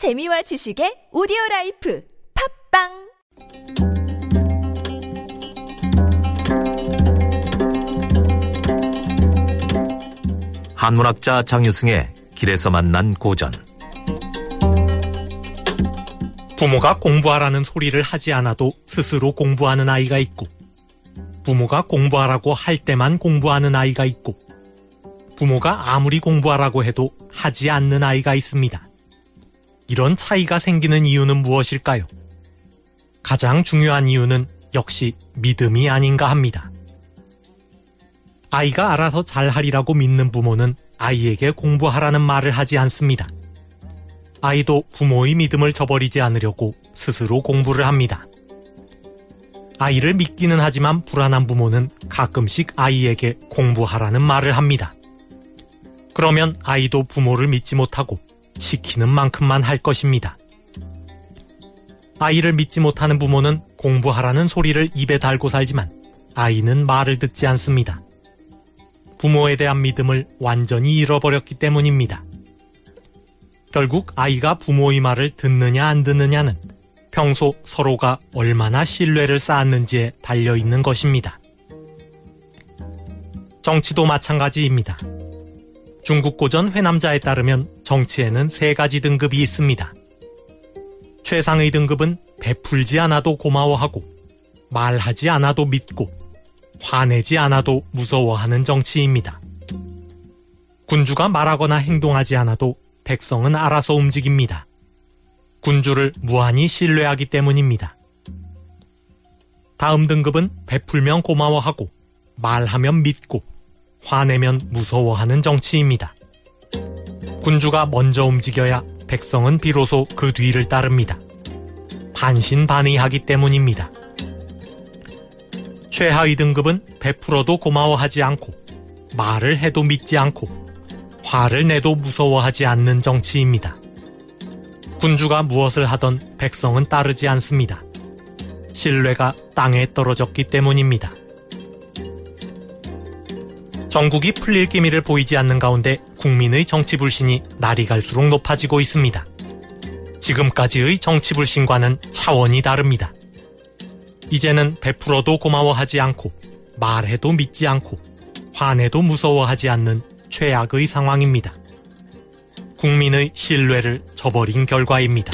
재미와 지식의 오디오 라이프 팟빵 한문학자 장유승의 길에서 만난 고전 부모가 공부하라는 소리를 하지 않아도 스스로 공부하는 아이가 있고, 부모가 공부하라고 할 때만 공부하는 아이가 있고, 부모가 아무리 공부하라고 해도 하지 않는 아이가 있습니다. 이런 차이가 생기는 이유는 무엇일까요? 가장 중요한 이유는 역시 믿음이 아닌가 합니다. 아이가 알아서 잘하리라고 믿는 부모는 아이에게 공부하라는 말을 하지 않습니다. 아이도 부모의 믿음을 저버리지 않으려고 스스로 공부를 합니다. 아이를 믿기는 하지만 불안한 부모는 가끔씩 아이에게 공부하라는 말을 합니다. 그러면 아이도 부모를 믿지 못하고 시키는 만큼만 할 것입니다. 아이를 믿지 못하는 부모는 공부하라는 소리를 입에 달고 살지만 아이는 말을 듣지 않습니다. 부모에 대한 믿음을 완전히 잃어버렸기 때문입니다. 결국 아이가 부모의 말을 듣느냐 안 듣느냐는 평소 서로가 얼마나 신뢰를 쌓았는지에 달려 있는 것입니다. 정치도 마찬가지입니다. 중국 고전 회남자에 따르면 정치에는 세 가지 등급이 있습니다. 최상의 등급은 베풀지 않아도 고마워하고 말하지 않아도 믿고 화내지 않아도 무서워하는 정치입니다. 군주가 말하거나 행동하지 않아도 백성은 알아서 움직입니다. 군주를 무한히 신뢰하기 때문입니다. 다음 등급은 베풀면 고마워하고 말하면 믿고 화내면 무서워하는 정치입니다. 군주가 먼저 움직여야 백성은 비로소 그 뒤를 따릅니다. 반신반의하기 때문입니다. 최하위 등급은 베풀어도 고마워하지 않고 말을 해도 믿지 않고 화를 내도 무서워하지 않는 정치입니다. 군주가 무엇을 하던 백성은 따르지 않습니다. 신뢰가 땅에 떨어졌기 때문입니다. 전국이 풀릴 기미를 보이지 않는 가운데 국민의 정치 불신이 날이 갈수록 높아지고 있습니다. 지금까지의 정치 불신과는 차원이 다릅니다. 이제는 베풀어도 고마워하지 않고 말해도 믿지 않고 화내도 무서워하지 않는 최악의 상황입니다. 국민의 신뢰를 저버린 결과입니다.